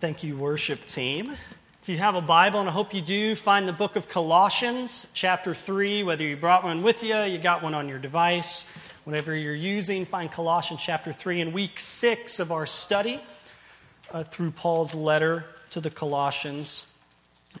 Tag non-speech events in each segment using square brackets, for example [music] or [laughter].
Thank you, worship team. If you have a Bible, and I hope you do, find the book of Colossians, chapter 3. Whether you brought one with you, you got one on your device, whatever you're using, find Colossians chapter 3 in week 6 of our study uh, through Paul's letter to the Colossians.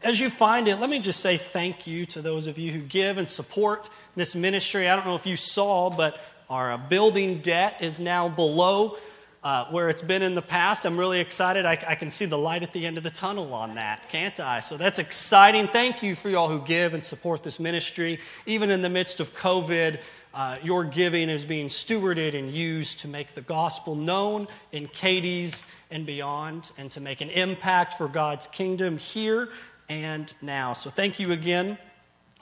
As you find it, let me just say thank you to those of you who give and support this ministry. I don't know if you saw, but our building debt is now below uh, where it's been in the past. I'm really excited. I, I, can see the light at the end of the tunnel on that, can't I? So that's exciting. Thank you for y'all who give and support this ministry. Even in the midst of COVID, uh, your giving is being stewarded and used to make the gospel known in Cadiz and beyond, and to make an impact for God's kingdom here and now. So thank you again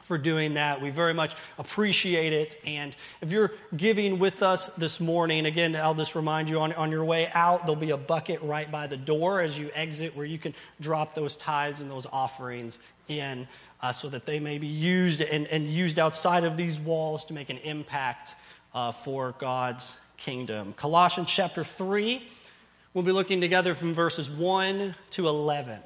for doing that. We very much appreciate it. And if you're giving with us this morning, again, I'll just remind you on, on your way out, there'll be a bucket right by the door as you exit where you can drop those tithes and those offerings in uh, so that they may be used and, and used outside of these walls to make an impact uh, for God's kingdom. Colossians chapter 3, we'll be looking together from verses 1 to 11.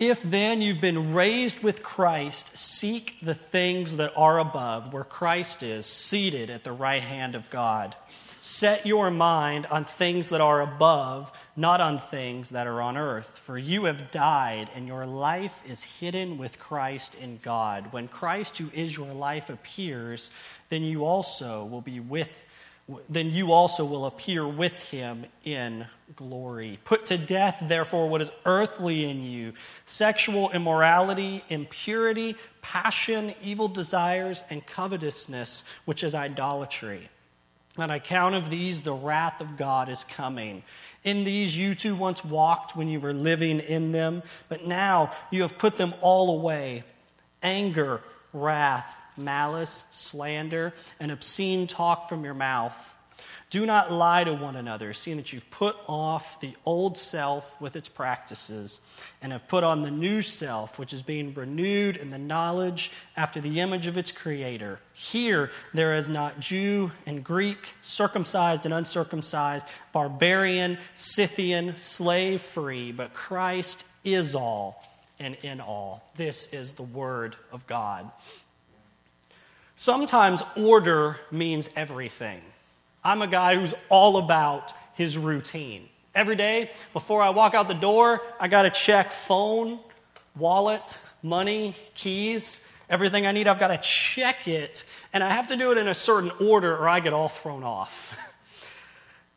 If then you've been raised with Christ, seek the things that are above, where Christ is, seated at the right hand of God. Set your mind on things that are above, not on things that are on earth. For you have died, and your life is hidden with Christ in God. When Christ, who is your life, appears, then you also will be with then you also will appear with him in glory. Put to death, therefore, what is earthly in you sexual immorality, impurity, passion, evil desires, and covetousness, which is idolatry. On account of these, the wrath of God is coming. In these you too once walked when you were living in them, but now you have put them all away anger, wrath malice, slander, and obscene talk from your mouth. Do not lie to one another, seeing that you've put off the old self with its practices and have put on the new self, which is being renewed in the knowledge after the image of its creator. Here there is not Jew and Greek, circumcised and uncircumcised, barbarian, Scythian, slave free, but Christ is all and in all. This is the word of God. Sometimes order means everything. I'm a guy who's all about his routine. Every day, before I walk out the door, I got to check phone, wallet, money, keys, everything I need. I've got to check it, and I have to do it in a certain order or I get all thrown off. [laughs]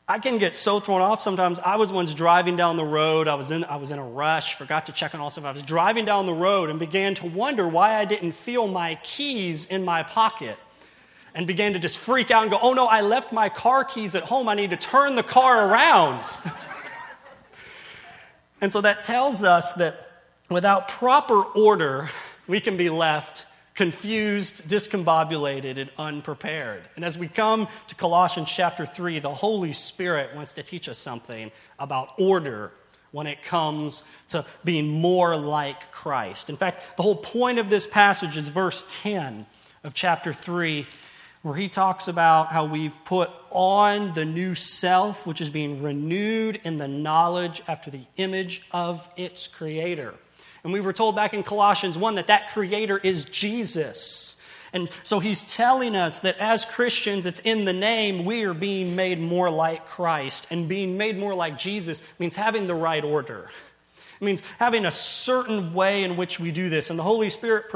I can get so thrown off sometimes. I was once driving down the road. I was in, I was in a rush, forgot to check on all stuff. I was driving down the road and began to wonder why I didn't feel my keys in my pocket and began to just freak out and go, oh no, I left my car keys at home. I need to turn the car around. [laughs] and so that tells us that without proper order, we can be left confused, discombobulated, and unprepared. And as we come to Colossians chapter 3, the Holy Spirit wants to teach us something about order when it comes to being more like Christ. In fact, the whole point of this passage is verse 10 of chapter 3, where he talks about how we've put on the new self, which is being renewed in the knowledge after the image of its creator. And we were told back in Colossians 1 that that creator is Jesus. And so he's telling us that as Christians, it's in the name we are being made more like Christ. And being made more like Jesus means having the right order. It means having a certain way in which we do this. And the Holy Spirit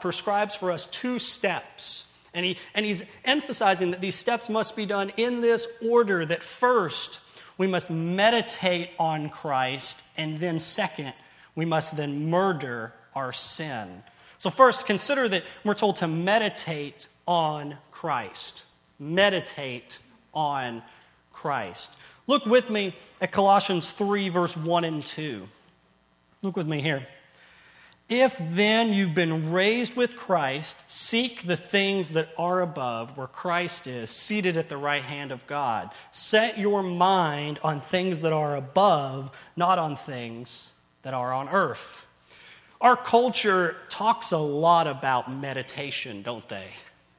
prescribes for us two steps. And, he, and he's emphasizing that these steps must be done in this order that first, we must meditate on Christ, and then second, we must then murder our sin. So, first, consider that we're told to meditate on Christ. Meditate on Christ. Look with me at Colossians 3, verse 1 and 2. Look with me here. If then you've been raised with Christ, seek the things that are above, where Christ is, seated at the right hand of God. Set your mind on things that are above, not on things that are on earth. Our culture talks a lot about meditation, don't they?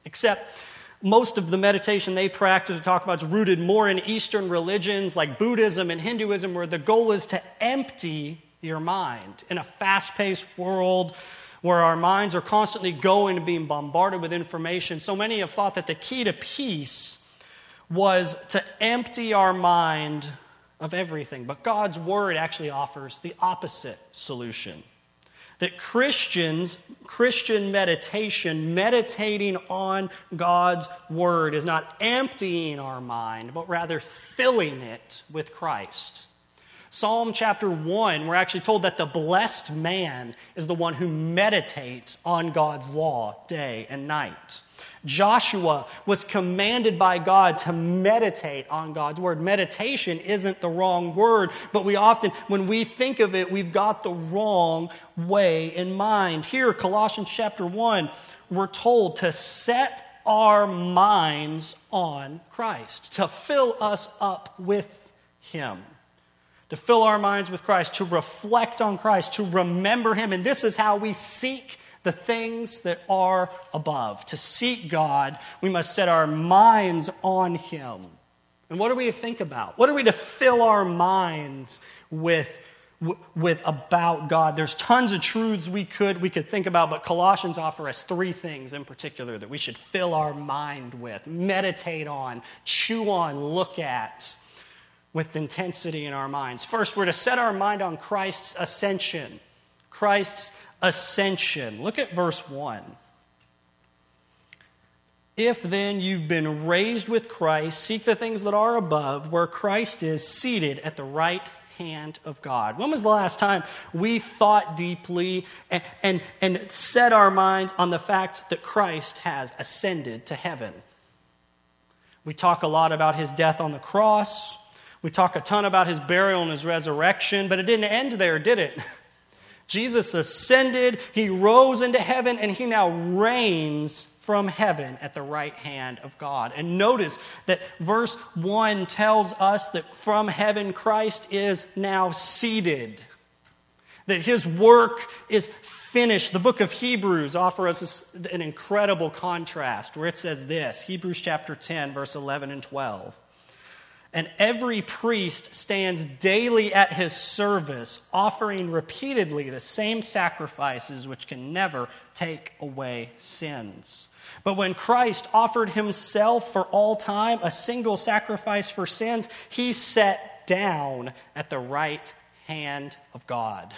Except most of the meditation they practice or talk about is rooted more in Eastern religions like Buddhism and Hinduism, where the goal is to empty your mind in a fast paced world where our minds are constantly going and being bombarded with information. So many have thought that the key to peace was to empty our mind of everything. But God's word actually offers the opposite solution that Christians, Christian meditation, meditating on God's word, is not emptying our mind, but rather filling it with Christ. Psalm chapter 1, we're actually told that the blessed man is the one who meditates on God's law day and night. Joshua was commanded by God to meditate on God's word. Meditation isn't the wrong word, but we often, when we think of it, we've got the wrong way in mind. Here, Colossians chapter 1, we're told to set our minds on Christ, to fill us up with Him to fill our minds with Christ, to reflect on Christ, to remember Him. And this is how we seek the things that are above. To seek God, we must set our minds on Him. And what are we to think about? What are we to fill our minds with? with about God. There's tons of truths we could we could think about, but Colossians offer us three things in particular that we should fill our mind with, meditate on, chew on, look at with intensity in our minds. First, we're to set our mind on Christ's ascension. Christ's ascension. Look at verse 1. If then you've been raised with Christ, seek the things that are above, where Christ is seated at the right hand of God. When was the last time we thought deeply and, and, and set our minds on the fact that Christ has ascended to heaven? We talk a lot about his death on the cross. We talk a ton about his burial and his resurrection, but it didn't end there, did it? [laughs] Jesus ascended, he rose into heaven, and he now reigns from heaven at the right hand of God. And notice that verse 1 tells us that from heaven Christ is now seated, that his work is finished. The book of Hebrews offers us an incredible contrast where it says this Hebrews chapter 10, verse 11 and 12. And every priest stands daily at his service, offering repeatedly the same sacrifices which can never take away sins. But when Christ offered himself for all time, a single sacrifice for sins, he sat down at the right hand of God.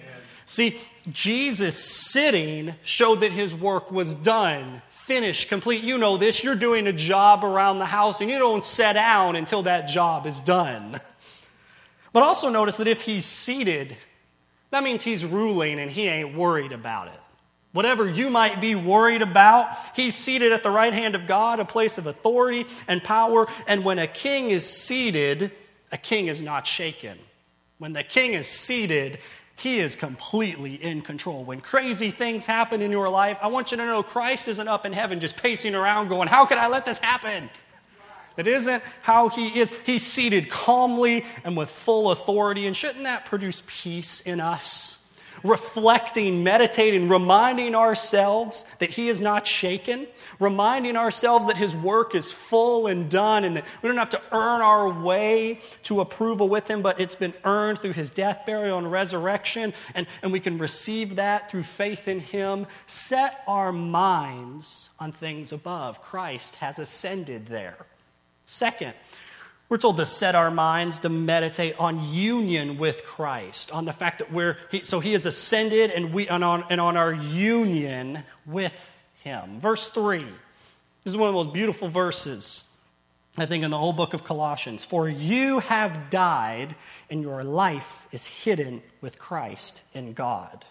Amen. See, Jesus sitting showed that his work was done finished, complete. You know this. You're doing a job around the house and you don't sit down until that job is done. But also notice that if he's seated, that means he's ruling and he ain't worried about it. Whatever you might be worried about, he's seated at the right hand of God, a place of authority and power. And when a king is seated, a king is not shaken. When the king is seated, he is completely in control. When crazy things happen in your life, I want you to know Christ isn't up in heaven just pacing around going, How could I let this happen? That isn't how he is. He's seated calmly and with full authority. And shouldn't that produce peace in us? Reflecting, meditating, reminding ourselves that He is not shaken, reminding ourselves that His work is full and done, and that we don't have to earn our way to approval with Him, but it's been earned through His death, burial, and resurrection, and, and we can receive that through faith in Him. Set our minds on things above. Christ has ascended there. Second, we're told to set our minds to meditate on union with Christ, on the fact that we're, so he has ascended and, we, and, on, and on our union with him. Verse 3. This is one of the most beautiful verses, I think, in the whole book of Colossians. For you have died, and your life is hidden with Christ in God.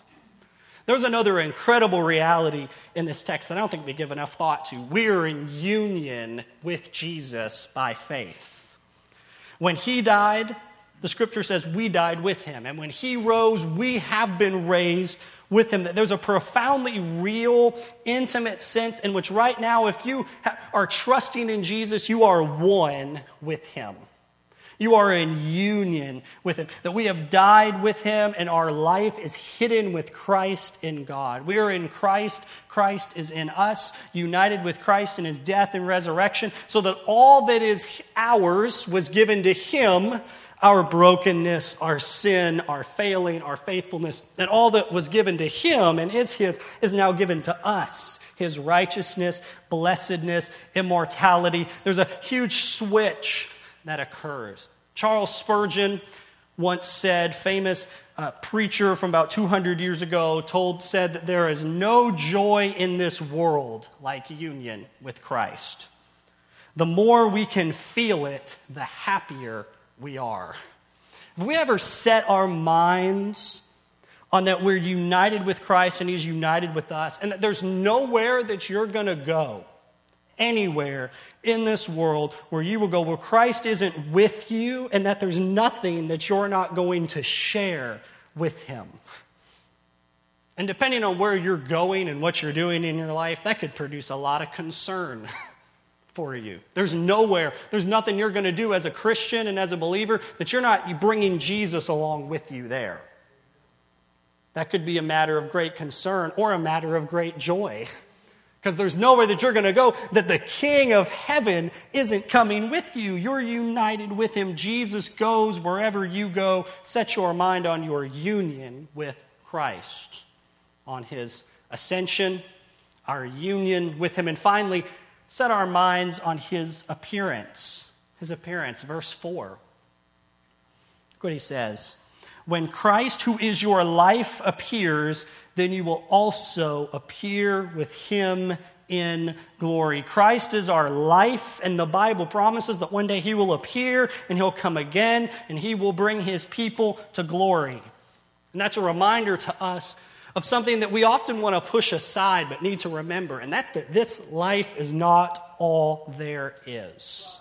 There's another incredible reality in this text that I don't think we give enough thought to. We're in union with Jesus by faith. When he died, the scripture says we died with him. And when he rose, we have been raised with him. That There's a profoundly real, intimate sense in which right now, if you are trusting in Jesus, you are one with him. You are in union with Him, that we have died with Him and our life is hidden with Christ in God. We are in Christ, Christ is in us, united with Christ in His death and resurrection, so that all that is ours was given to Him our brokenness, our sin, our failing, our faithfulness, and all that was given to him and is his is now given to us. His righteousness, blessedness, immortality. There's a huge switch that occurs. Charles Spurgeon once said, famous uh, preacher from about 200 years ago, told, said that there is no joy in this world like union with Christ. The more we can feel it, the happier we are. Have we ever set our minds on that we're united with Christ and He's united with us, and that there's nowhere that you're going to go, anywhere in this world, where you will go where Christ isn't with you, and that there's nothing that you're not going to share with Him? And depending on where you're going and what you're doing in your life, that could produce a lot of concern. [laughs] for you. There's nowhere, there's nothing you're going to do as a Christian and as a believer that you're not bringing Jesus along with you there. That could be a matter of great concern or a matter of great joy. [laughs] Because there's nowhere that you're going to go that the King of heaven isn't coming with you. You're united with him. Jesus goes wherever you go. Set your mind on your union with Christ, on his ascension, our union with him. And finally, set our minds on his appearance. His appearance, verse 4. Look what he says. When Christ, who is your life, appears, then you will also appear with him in glory. Christ is our life, and the Bible promises that one day he will appear and he'll come again and he will bring his people to glory. And that's a reminder to us of something that we often want to push aside but need to remember, and that's that this life is not all there is.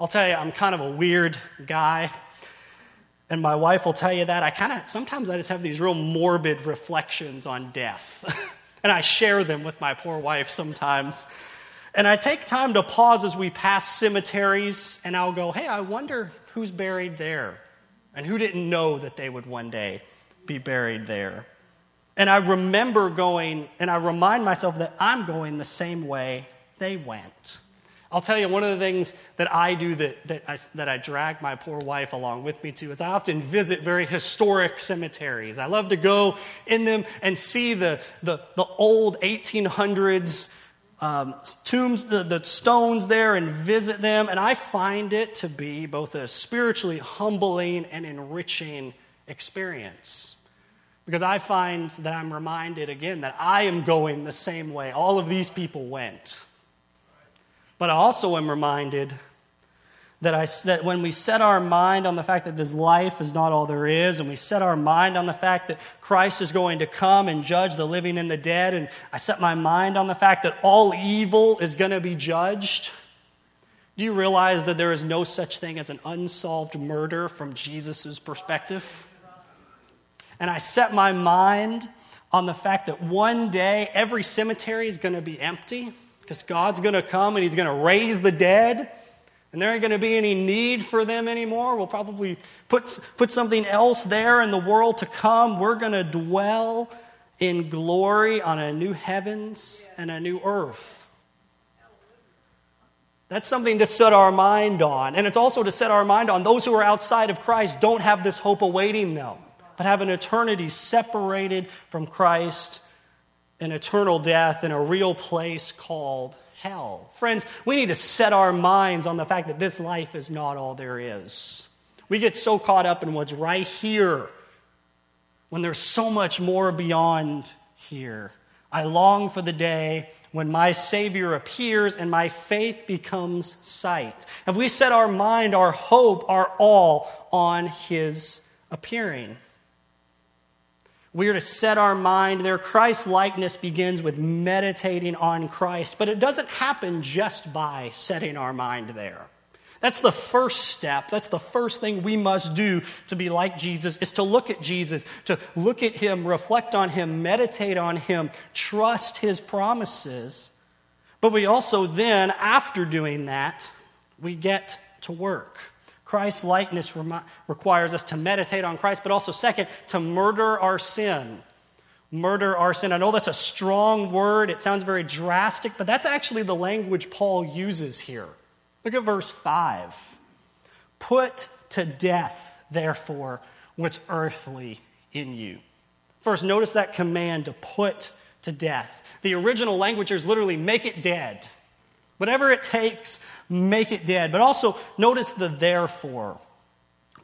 I'll tell you, I'm kind of a weird guy, and my wife will tell you that. I kind of, sometimes I just have these real morbid reflections on death, [laughs] and I share them with my poor wife sometimes. And I take time to pause as we pass cemeteries, and I'll go, hey, I wonder who's buried there, and who didn't know that they would one day be buried there. And I remember going, and I remind myself that I'm going the same way they went. I'll tell you, one of the things that I do that, that, I, that I drag my poor wife along with me to is I often visit very historic cemeteries. I love to go in them and see the, the, the old 1800s um, tombs, the, the stones there, and visit them. And I find it to be both a spiritually humbling and enriching experience. Because I find that I'm reminded again that I am going the same way all of these people went. But I also am reminded that, I, that when we set our mind on the fact that this life is not all there is, and we set our mind on the fact that Christ is going to come and judge the living and the dead, and I set my mind on the fact that all evil is going to be judged, do you realize that there is no such thing as an unsolved murder from Jesus' perspective? and I set my mind on the fact that one day every cemetery is going to be empty because God's going to come and He's going to raise the dead. And there ain't going to be any need for them anymore. We'll probably put, put something else there in the world to come. We're going to dwell in glory on a new heavens and a new earth. That's something to set our mind on. And it's also to set our mind on those who are outside of Christ don't have this hope awaiting them but have an eternity separated from Christ, an eternal death in a real place called hell. Friends, we need to set our minds on the fact that this life is not all there is. We get so caught up in what's right here when there's so much more beyond here. I long for the day when my Savior appears and my faith becomes sight. Have we set our mind, our hope, our all on His appearing? We are to set our mind there. Christ likeness begins with meditating on Christ, but it doesn't happen just by setting our mind there. That's the first step. That's the first thing we must do to be like Jesus is to look at Jesus, to look at him, reflect on him, meditate on him, trust his promises. But we also then, after doing that, we get to work. Christ's likeness remi- requires us to meditate on Christ, but also, second, to murder our sin. Murder our sin. I know that's a strong word. It sounds very drastic, but that's actually the language Paul uses here. Look at verse 5. Put to death, therefore, what's earthly in you. First, notice that command to put to death. The original language is literally make it dead. Whatever it takes, make it dead. But also, notice the therefore.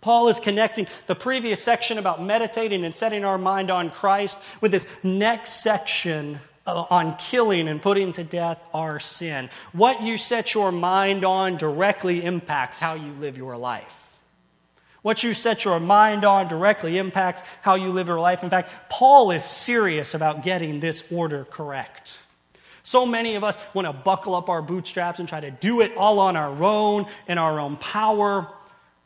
Paul is connecting the previous section about meditating and setting our mind on Christ with this next section uh, on killing and putting to death our sin. What you set your mind on directly impacts how you live your life. What you set your mind on directly impacts how you live your life. In fact, Paul is serious about getting this order correct. So many of us want to buckle up our bootstraps and try to do it all on our own in our own power.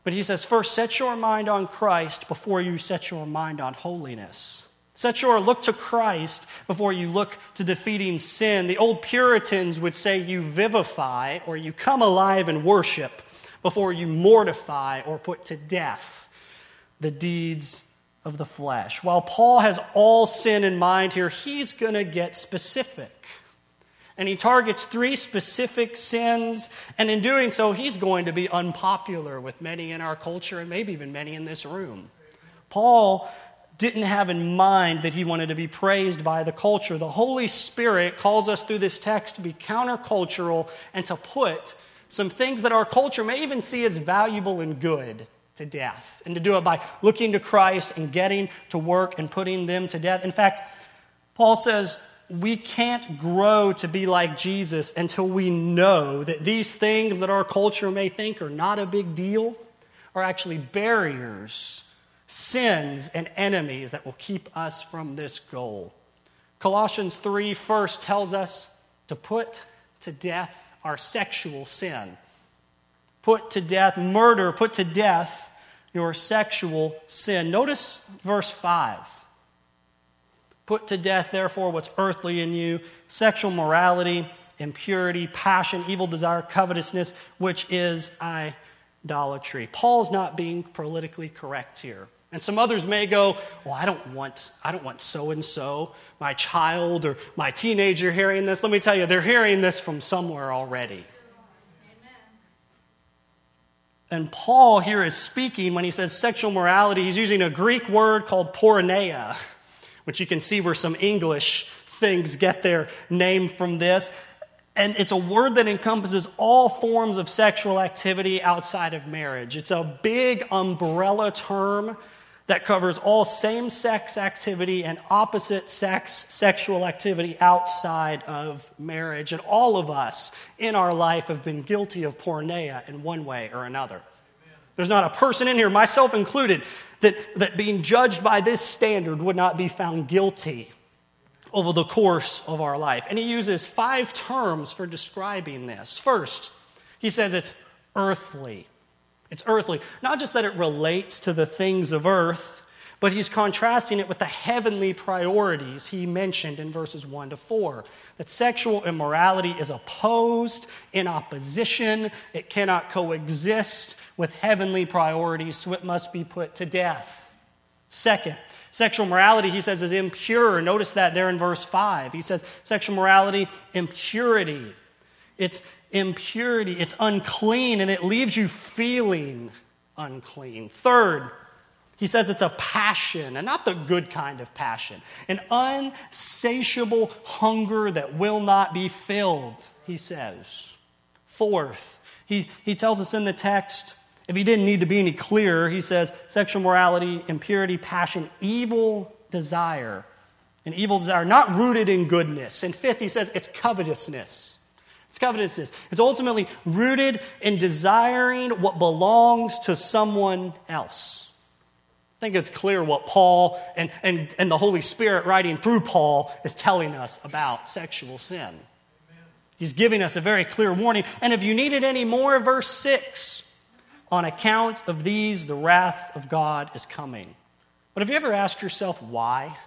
But he says, first, set your mind on Christ before you set your mind on holiness. Set your look to Christ before you look to defeating sin. The old Puritans would say you vivify or you come alive and worship before you mortify or put to death the deeds of the flesh. While Paul has all sin in mind here, he's going to get specific. And he targets three specific sins, and in doing so, he's going to be unpopular with many in our culture and maybe even many in this room. Paul didn't have in mind that he wanted to be praised by the culture. The Holy Spirit calls us through this text to be countercultural and to put some things that our culture may even see as valuable and good to death, and to do it by looking to Christ and getting to work and putting them to death. In fact, Paul says we can't grow to be like Jesus until we know that these things that our culture may think are not a big deal are actually barriers, sins, and enemies that will keep us from this goal. Colossians 3 first tells us to put to death our sexual sin. Put to death, murder, put to death your sexual sin. Notice verse 5. Put to death, therefore, what's earthly in you sexual morality, impurity, passion, evil desire, covetousness, which is idolatry. Paul's not being politically correct here. And some others may go, Well, I don't want, I don't want so and so, my child or my teenager hearing this. Let me tell you, they're hearing this from somewhere already. And Paul here is speaking when he says sexual morality, he's using a Greek word called porneia, which you can see where some English things get their name from this. And it's a word that encompasses all forms of sexual activity outside of marriage. It's a big umbrella term that covers all same sex activity and opposite sex sexual activity outside of marriage. And all of us in our life have been guilty of porneia in one way or another. There's not a person in here, myself included, that, that being judged by this standard would not be found guilty over the course of our life. And he uses five terms for describing this. First, he says it's earthly. It's earthly. Not just that it relates to the things of earth, but he's contrasting it with the heavenly priorities he mentioned in verses 1 to 4. That sexual immorality is opposed, in opposition, it cannot coexist with heavenly priorities, so it must be put to death. Second, sexual morality, he says, is impure. Notice that there in verse 5. He says, sexual morality, impurity. It's impurity, it's unclean, and it leaves you feeling unclean. Third, he says it's a passion, and not the good kind of passion, an unsatiable hunger that will not be filled, he says. Fourth, he, he tells us in the text, if he didn't need to be any clearer, he says sexual morality, impurity, passion, evil desire. An evil desire not rooted in goodness. And fifth, he says it's covetousness. It's covetousness. It's ultimately rooted in desiring what belongs to someone else. I think it's clear what Paul and, and, and the Holy Spirit writing through Paul is telling us about sexual sin. He's giving us a very clear warning. And if you needed any more, verse 6 on account of these, the wrath of God is coming. But have you ever asked yourself why?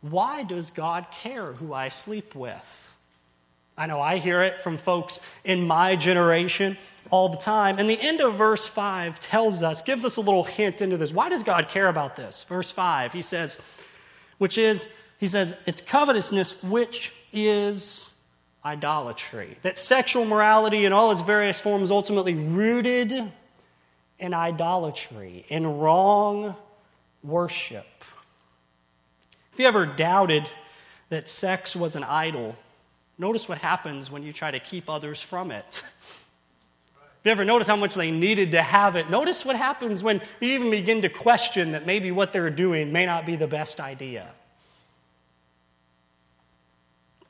Why does God care who I sleep with? I know I hear it from folks in my generation all the time. And the end of verse 5 tells us, gives us a little hint into this. Why does God care about this? Verse 5, he says, which is, he says, it's covetousness, which is idolatry. That sexual morality in all its various forms ultimately rooted in idolatry, in wrong worship. If you ever doubted that sex was an idol, notice what happens when you try to keep others from it. You ever notice how much they needed to have it, notice what happens when you even begin to question that maybe what they're doing may not be the best idea.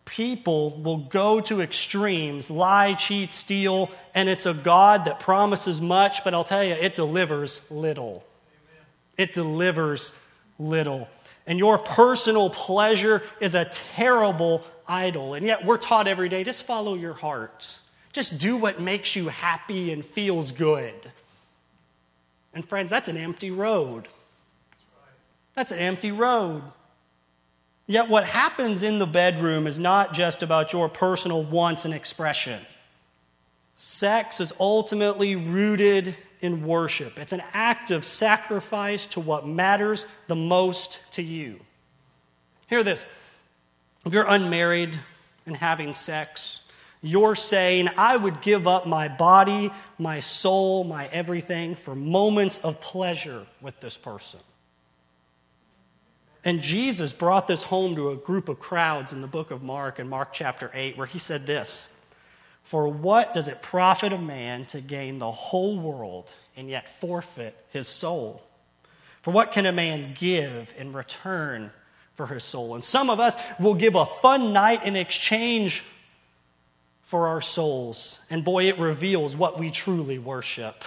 People will go to extremes, lie, cheat, steal, and it's a God that promises much, but I'll tell you, it delivers little. It delivers little. And your personal pleasure is a terrible idol. And yet we're taught every day just follow your heart. Just do what makes you happy and feels good. And friends, that's an empty road. That's an empty road. Yet, what happens in the bedroom is not just about your personal wants and expression. Sex is ultimately rooted in worship, it's an act of sacrifice to what matters the most to you. Hear this if you're unmarried and having sex, you're saying, I would give up my body, my soul, my everything for moments of pleasure with this person. And Jesus brought this home to a group of crowds in the book of Mark, in Mark chapter 8, where he said this For what does it profit a man to gain the whole world and yet forfeit his soul? For what can a man give in return for his soul? And some of us will give a fun night in exchange for our souls. And boy, it reveals what we truly worship.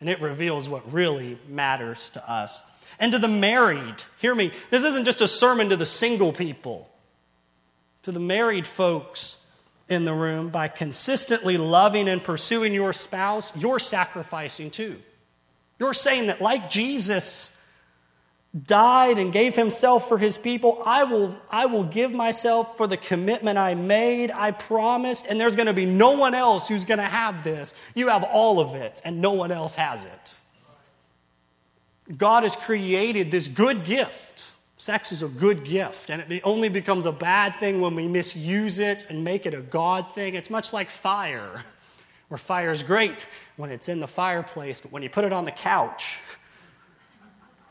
And it reveals what really matters to us. And to the married, hear me, this isn't just a sermon to the single people. To the married folks in the room, by consistently loving and pursuing your spouse, you're sacrificing too. You're saying that, like Jesus, died and gave himself for his people, I will, I will give myself for the commitment I made, I promised, and there's going to be no one else who's going to have this. You have all of it, and no one else has it. God has created this good gift. Sex is a good gift, and it only becomes a bad thing when we misuse it and make it a God thing. It's much like fire, [laughs] where fire is great when it's in the fireplace, but when you put it on the couch,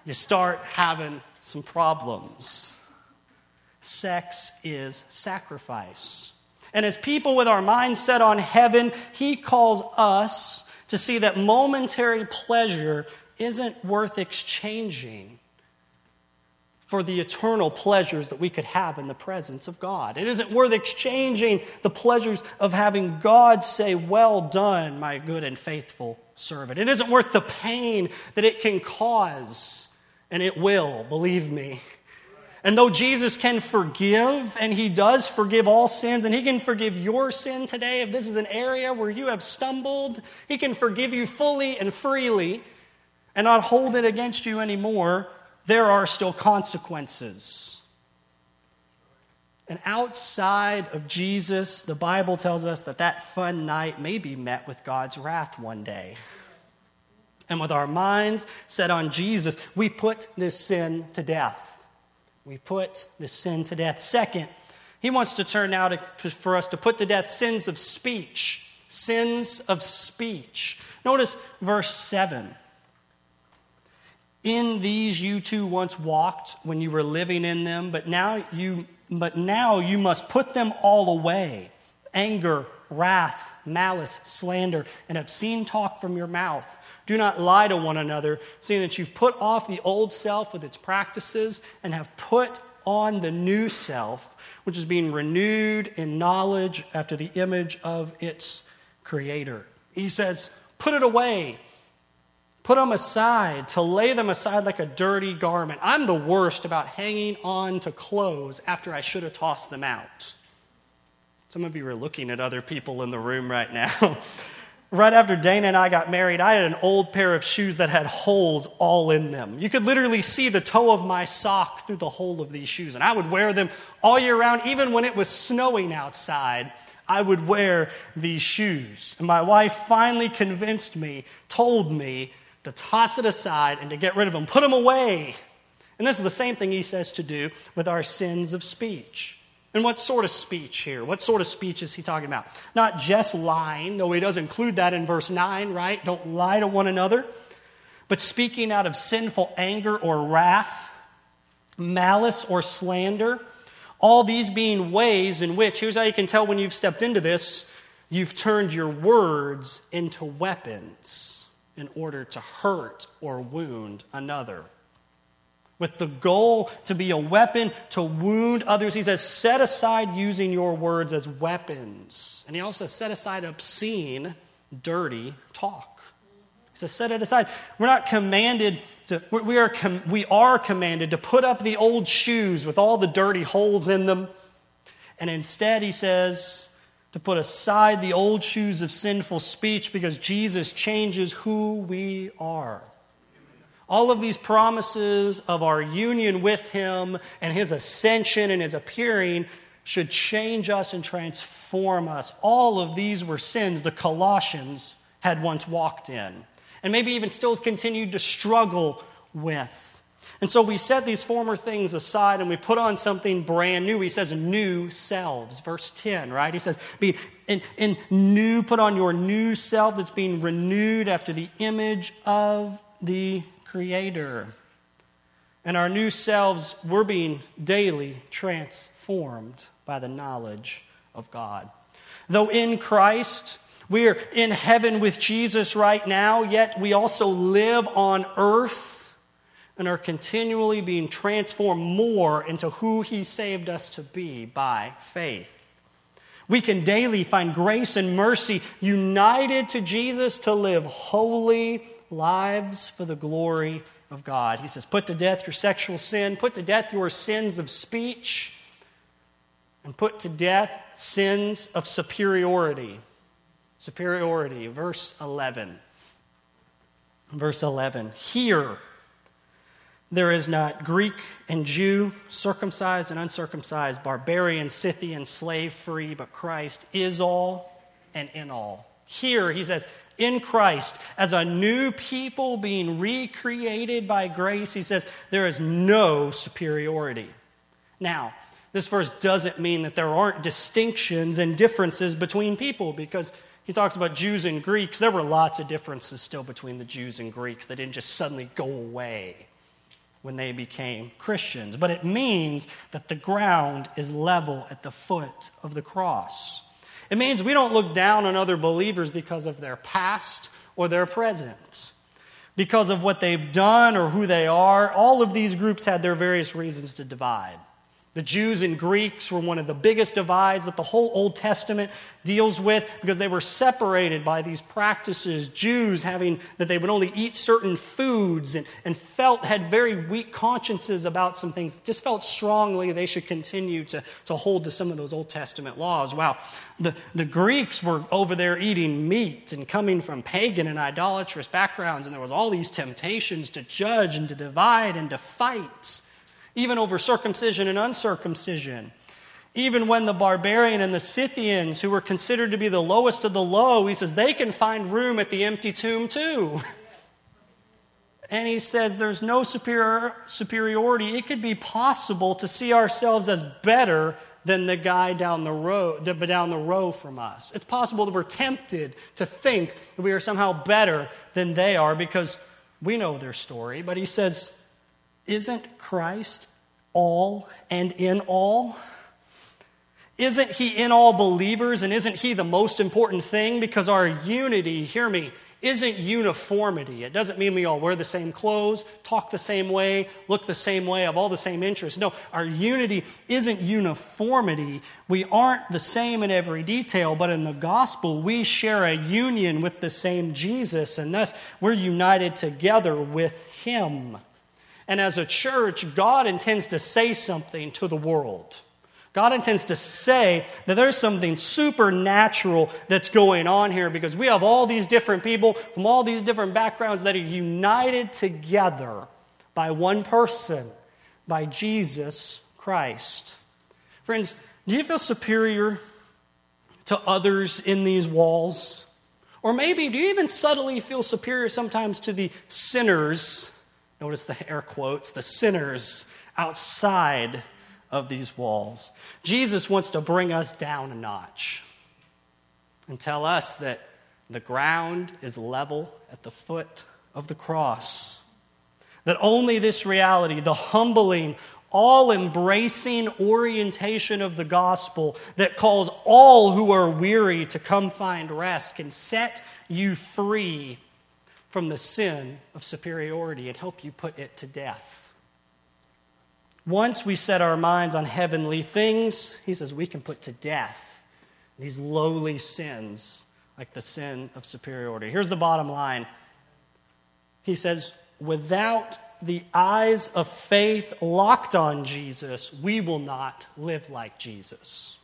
you start having some problems. Sex is sacrifice. And as people with our mind set on heaven, He calls us to see that momentary pleasure isn't worth exchanging for the eternal pleasures that we could have in the presence of God. It isn't worth exchanging the pleasures of having God say, Well done, my good and faithful servant. It isn't worth the pain that it can cause and it will, believe me. And though Jesus can forgive, and He does forgive all sins, and He can forgive your sin today, if this is an area where you have stumbled, He can forgive you fully and freely and not hold it against you anymore, there are still consequences. And outside of Jesus, the Bible tells us that that fun night may be met with God's wrath one day. And with our minds set on Jesus, we put this sin to death. We put this sin to death. Second, he wants to turn now to, for us to put to death sins of speech. Sins of speech. Notice verse 7. In these you too once walked when you were living in them, but now you, but now you must put them all away anger, wrath, malice, slander, and obscene talk from your mouth. Do not lie to one another, seeing that you've put off the old self with its practices and have put on the new self, which is being renewed in knowledge after the image of its creator. He says, Put it away. Put them aside, to lay them aside like a dirty garment. I'm the worst about hanging on to clothes after I should have tossed them out. Some of you are looking at other people in the room right now. [laughs] right after Dana and I got married, I had an old pair of shoes that had holes all in them. You could literally see the toe of my sock through the hole of these shoes. And I would wear them all year round, even when it was snowing outside. I would wear these shoes. And my wife finally convinced me, told me to toss it aside and to get rid of them, put them away. And this is the same thing he says to do with our sins of speech. And what sort of speech here? What sort of speech is he talking about? Not just lying, though he does include that in verse 9, right? Don't lie to one another. But speaking out of sinful anger or wrath, malice or slander, all these being ways in which, here's how you can tell when you've stepped into this, you've turned your words into weapons in order to hurt or wound another with the goal to be a weapon to wound others. He says, set aside using your words as weapons. And he also says, set aside obscene, dirty talk. He says, set it aside. We're not commanded to, we are, we are commanded to put up the old shoes with all the dirty holes in them. And instead, he says, to put aside the old shoes of sinful speech because Jesus changes who we are. All of these promises of our union with Him and His ascension and His appearing should change us and transform us. All of these were sins the Colossians had once walked in, and maybe even still continued to struggle with. And so we set these former things aside and we put on something brand new. He says, new selves. Verse 10, right? He says, be in, in new, put on your new self that's being renewed after the image of the Creator. And our new selves, we're being daily transformed by the knowledge of God. Though in Christ, we're in heaven with Jesus right now, yet we also live on earth and are continually being transformed more into who He saved us to be by faith. We can daily find grace and mercy united to Jesus to live holy lives for the glory of God. He says, Put to death your sexual sin, put to death your sins of speech, and put to death sins of superiority. Superiority, verse 11. Verse 11. Here, there is not Greek and Jew, circumcised and uncircumcised, barbarian, Scythian, slave free, but Christ is all and in all. Here, he says, in Christ as a new people being recreated by grace, he says there is no superiority. Now, this verse doesn't mean that there aren't distinctions and differences between people because he talks about Jews and Greeks. There were lots of differences still between the Jews and Greeks. They didn't just suddenly go away when they became Christians. But it means that the ground is level at the foot of the cross. It means we don't look down on other believers because of their past or their present, because of what they've done or who they are. All of these groups had their various reasons to divide. The Jews and Greeks were one of the biggest divides that the whole Old Testament deals with because they were separated by these practices. Jews having that they would only eat certain foods and, and felt had very weak consciences about some things, just felt strongly they should continue to, to hold to some of those Old Testament laws. Wow. The, the Greeks were over there eating meat and coming from pagan and idolatrous backgrounds, and there was all these temptations to judge and to divide and to fight even over circumcision and uncircumcision. Even when the barbarian and the Scythians, who were considered to be the lowest of the low, he says they can find room at the empty tomb too. [laughs] And he says there's no superior, superiority. It could be possible to see ourselves as better than the guy down the road, down the row from us. It's possible that we're tempted to think that we are somehow better than they are because we know their story. But he says isn't Christ all and in all? Isn't he in all believers and isn't he the most important thing? Because our unity, hear me, isn't uniformity. It doesn't mean we all wear the same clothes, talk the same way, look the same way, have all the same interests. No, our unity isn't uniformity. We aren't the same in every detail, but in the gospel, we share a union with the same Jesus, and thus we're united together with him. And as a church, God intends to say something to the world. God intends to say that there's something supernatural that's going on here because we have all these different people from all these different backgrounds that are united together by one person, by Jesus Christ. Friends, do you feel superior to others in these walls? Or maybe do you even subtly feel superior sometimes to the sinners? Notice the air quotes, the sinners outside of these walls. Jesus wants to bring us down a notch and tell us that the ground is level at the foot of the cross. That only this reality, the humbling, all embracing orientation of the gospel that calls all who are weary to come find rest, can set you free from the sin of superiority and help you put it to death. Once we set our minds on heavenly things, he says we can put to death these lowly sins like the sin of superiority. Here's the bottom line He says, without the eyes of faith locked on Jesus, we will not live like Jesus.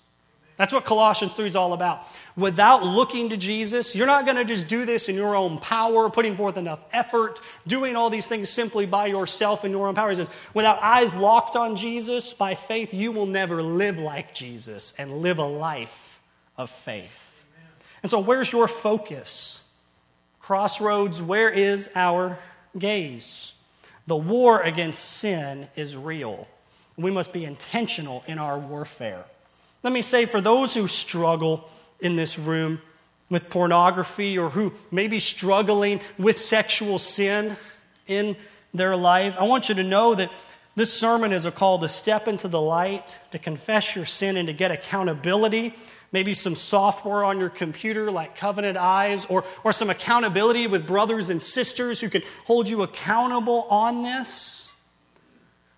That's what Colossians 3 is all about. Without looking to Jesus, you're not going to just do this in your own power, putting forth enough effort, doing all these things simply by yourself in your own power. He says, without eyes locked on Jesus, by faith, you will never live like Jesus and live a life of faith. And so, where's your focus? Crossroads, where is our gaze? The war against sin is real. We must be intentional in our warfare. Let me say, for those who struggle in this room with pornography or who may be struggling with sexual sin in their life, I want you to know that this sermon is a call to step into the light, to confess your sin, and to get accountability maybe some software on your computer like Covenant Eyes, or, or some accountability with brothers and sisters who can hold you accountable on this.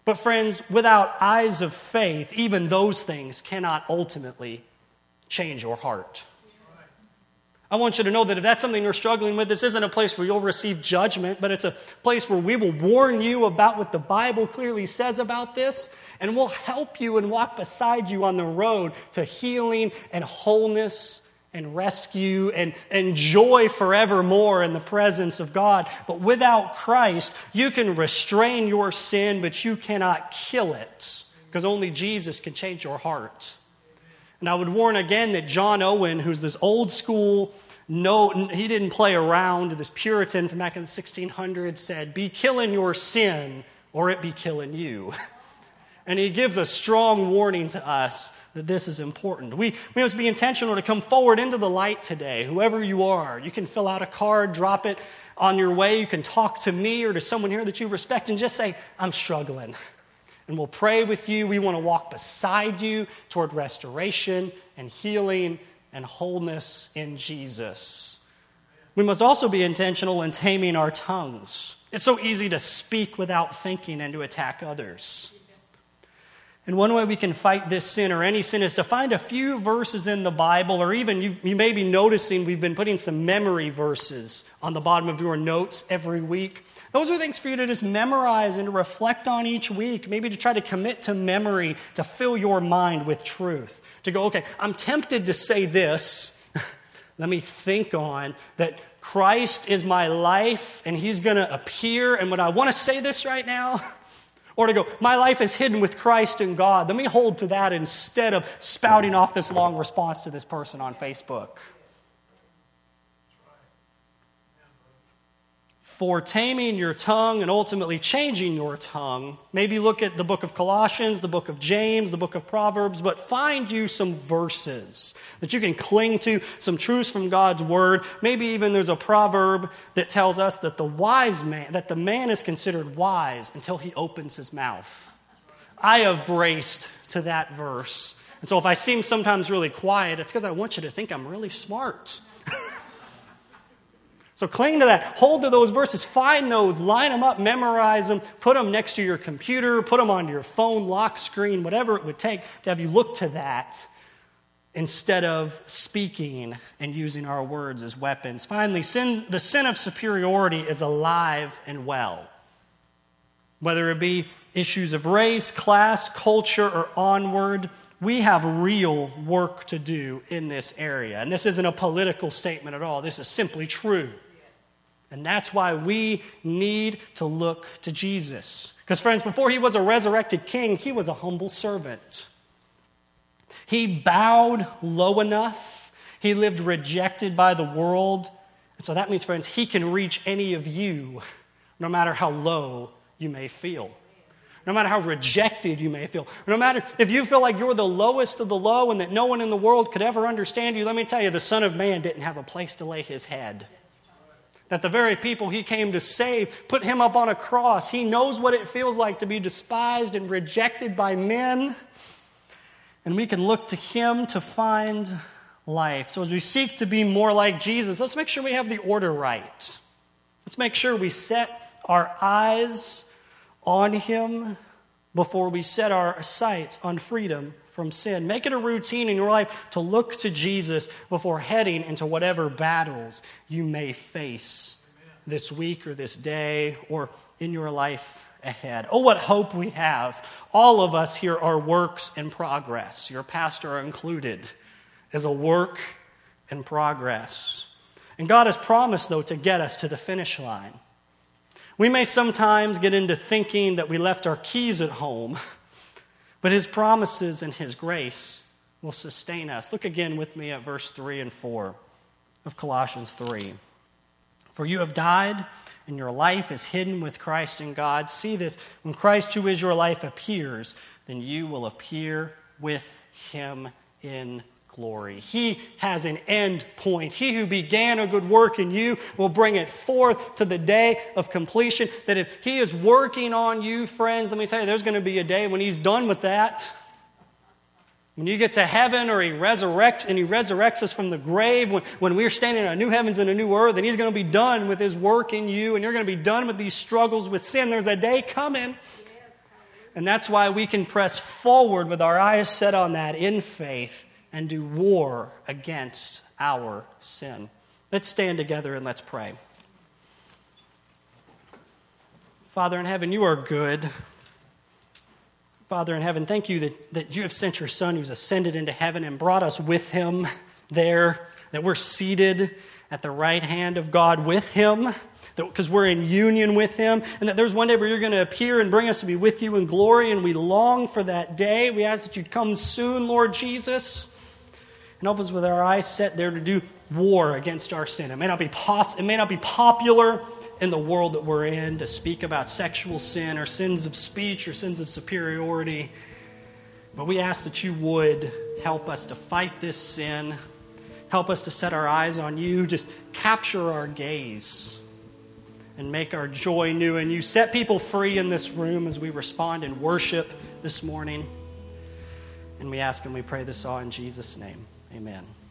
But, friends, without eyes of faith, even those things cannot ultimately change your heart. I want you to know that if that's something you're struggling with, this isn't a place where you'll receive judgment, but it's a place where we will warn you about what the Bible clearly says about this, and we'll help you and walk beside you on the road to healing and wholeness and rescue and, and joy forevermore in the presence of God. But without Christ, you can restrain your sin, but you cannot kill it, because only Jesus can change your heart. And I would warn again that John Owen, who's this old school no, he didn't play around. This Puritan from back in the 1600s said, Be killing your sin, or it be killing you. [laughs] And he gives a strong warning to us that this is important. We, we must be intentional to come forward into the light today, whoever you are. You can fill out a card, drop it on your way. You can talk to me or to someone here that you respect and just say, I'm struggling. And we'll pray with you. We want to walk beside you toward restoration and healing and wholeness in Jesus. We must also be intentional in taming our tongues. It's so easy to speak without thinking and to attack others. And one way we can fight this sin or any sin is to find a few verses in the Bible, or even you, you, may be noticing we've been putting some memory verses on the bottom of your notes every week. Those are things for you to just memorize and to reflect on each week, maybe to try to commit to memory to fill your mind with truth to go, okay, I'm tempted to say this. [laughs] Let me think on that Christ is my life and he's going to appear. And when I want to say this right now, [laughs] or to go, my life is hidden with Christ in God. Let me hold to that instead of spouting off this long response to this person on Facebook. For taming your tongue and ultimately changing your tongue, maybe look at the book of Colossians, the book of James, the book of Proverbs, but find you some verses that you can cling to, some truths from God's word. Maybe even there's a proverb that tells us that the wise man, that the man is considered wise until he opens his mouth. I have braced to that verse. And so if I seem sometimes really quiet, it's because I want you to think I'm really smart. So cling to that. Hold to those verses. Find those. Line them up. Memorize them. Put them next to your computer. Put them on your phone, lock screen, whatever it would take to have you look to that instead of speaking and using our words as weapons. Finally, sin, the sin of superiority is alive and well. Whether it be issues of race, class, culture, or onward, we have real work to do in this area. And this isn't a political statement at all, this is simply true. And that's why we need to look to Jesus. Because, friends, before he was a resurrected king, he was a humble servant. He bowed low enough He lived rejected by the world. And so that means, friends, He can reach any of you, no matter how low you may feel. No matter how rejected you may feel, no matter if you feel like you're the lowest of the low and that no one in the world could ever understand you, let me tell you, the Son of Man didn't have a place to lay his head that the very people he came to save put him up on a cross. He knows what it feels like to be despised and rejected by men. And we can look to him to find life. So, as we seek to be more like Jesus, let's make sure we have the order right. Let's make sure we set our eyes on him before we set our sights on freedom from sin. Make it a routine in your life to look to Jesus before heading into whatever battles you may face this week or this day or in your life ahead. Oh, what hope we have. All of us here are works in progress. Your pastor included is a work in progress. And God has promised, though, to get us to the finish line. We may sometimes get into thinking that we left our keys at home, but His promises and His grace will sustain us. Look again with me at verse 3 and 4 of Colossians 3. For you have died, and your life is hidden with Christ in God. See this when Christ, who is your life, appears, then you will appear with Him in glory. He has an end point. He who began a good work in you will bring it forth to the day of completion. That if He is working on you, friends, let me tell you, there's going to be a day when He's done with that. When you get to heaven or He resurrects and He resurrects us from the grave, when, when we're standing in a new heavens and a new earth, and He's going to be done with His work in you, and you're going to be done with these struggles with sin, there's a day coming. And that's why we can press forward with our eyes set on that in faith and do war against our sin. Let's stand together and let's pray. Father in heaven, you are good. Father in heaven, thank you that, that you have sent your Son who's ascended into heaven and brought us with him there, that we're seated at the right hand of God with him, because we're in union with him, and that there's one day where you're going to appear and bring us to be with you in glory, and we long for that day. We ask that you'd come soon, Lord Jesus help us with our eyes set there to do war against our sin. It may not be, pos- it may not be popular in the world that we're in to speak about sexual sin or sins of speech or sins of superiority, but we ask that you would help us to fight this sin. Help us to set our eyes on you. Just capture our gaze and make our joy new And you. Set people free in this room as we respond in worship this morning. And we ask and we pray this all in Jesus' name. Amen.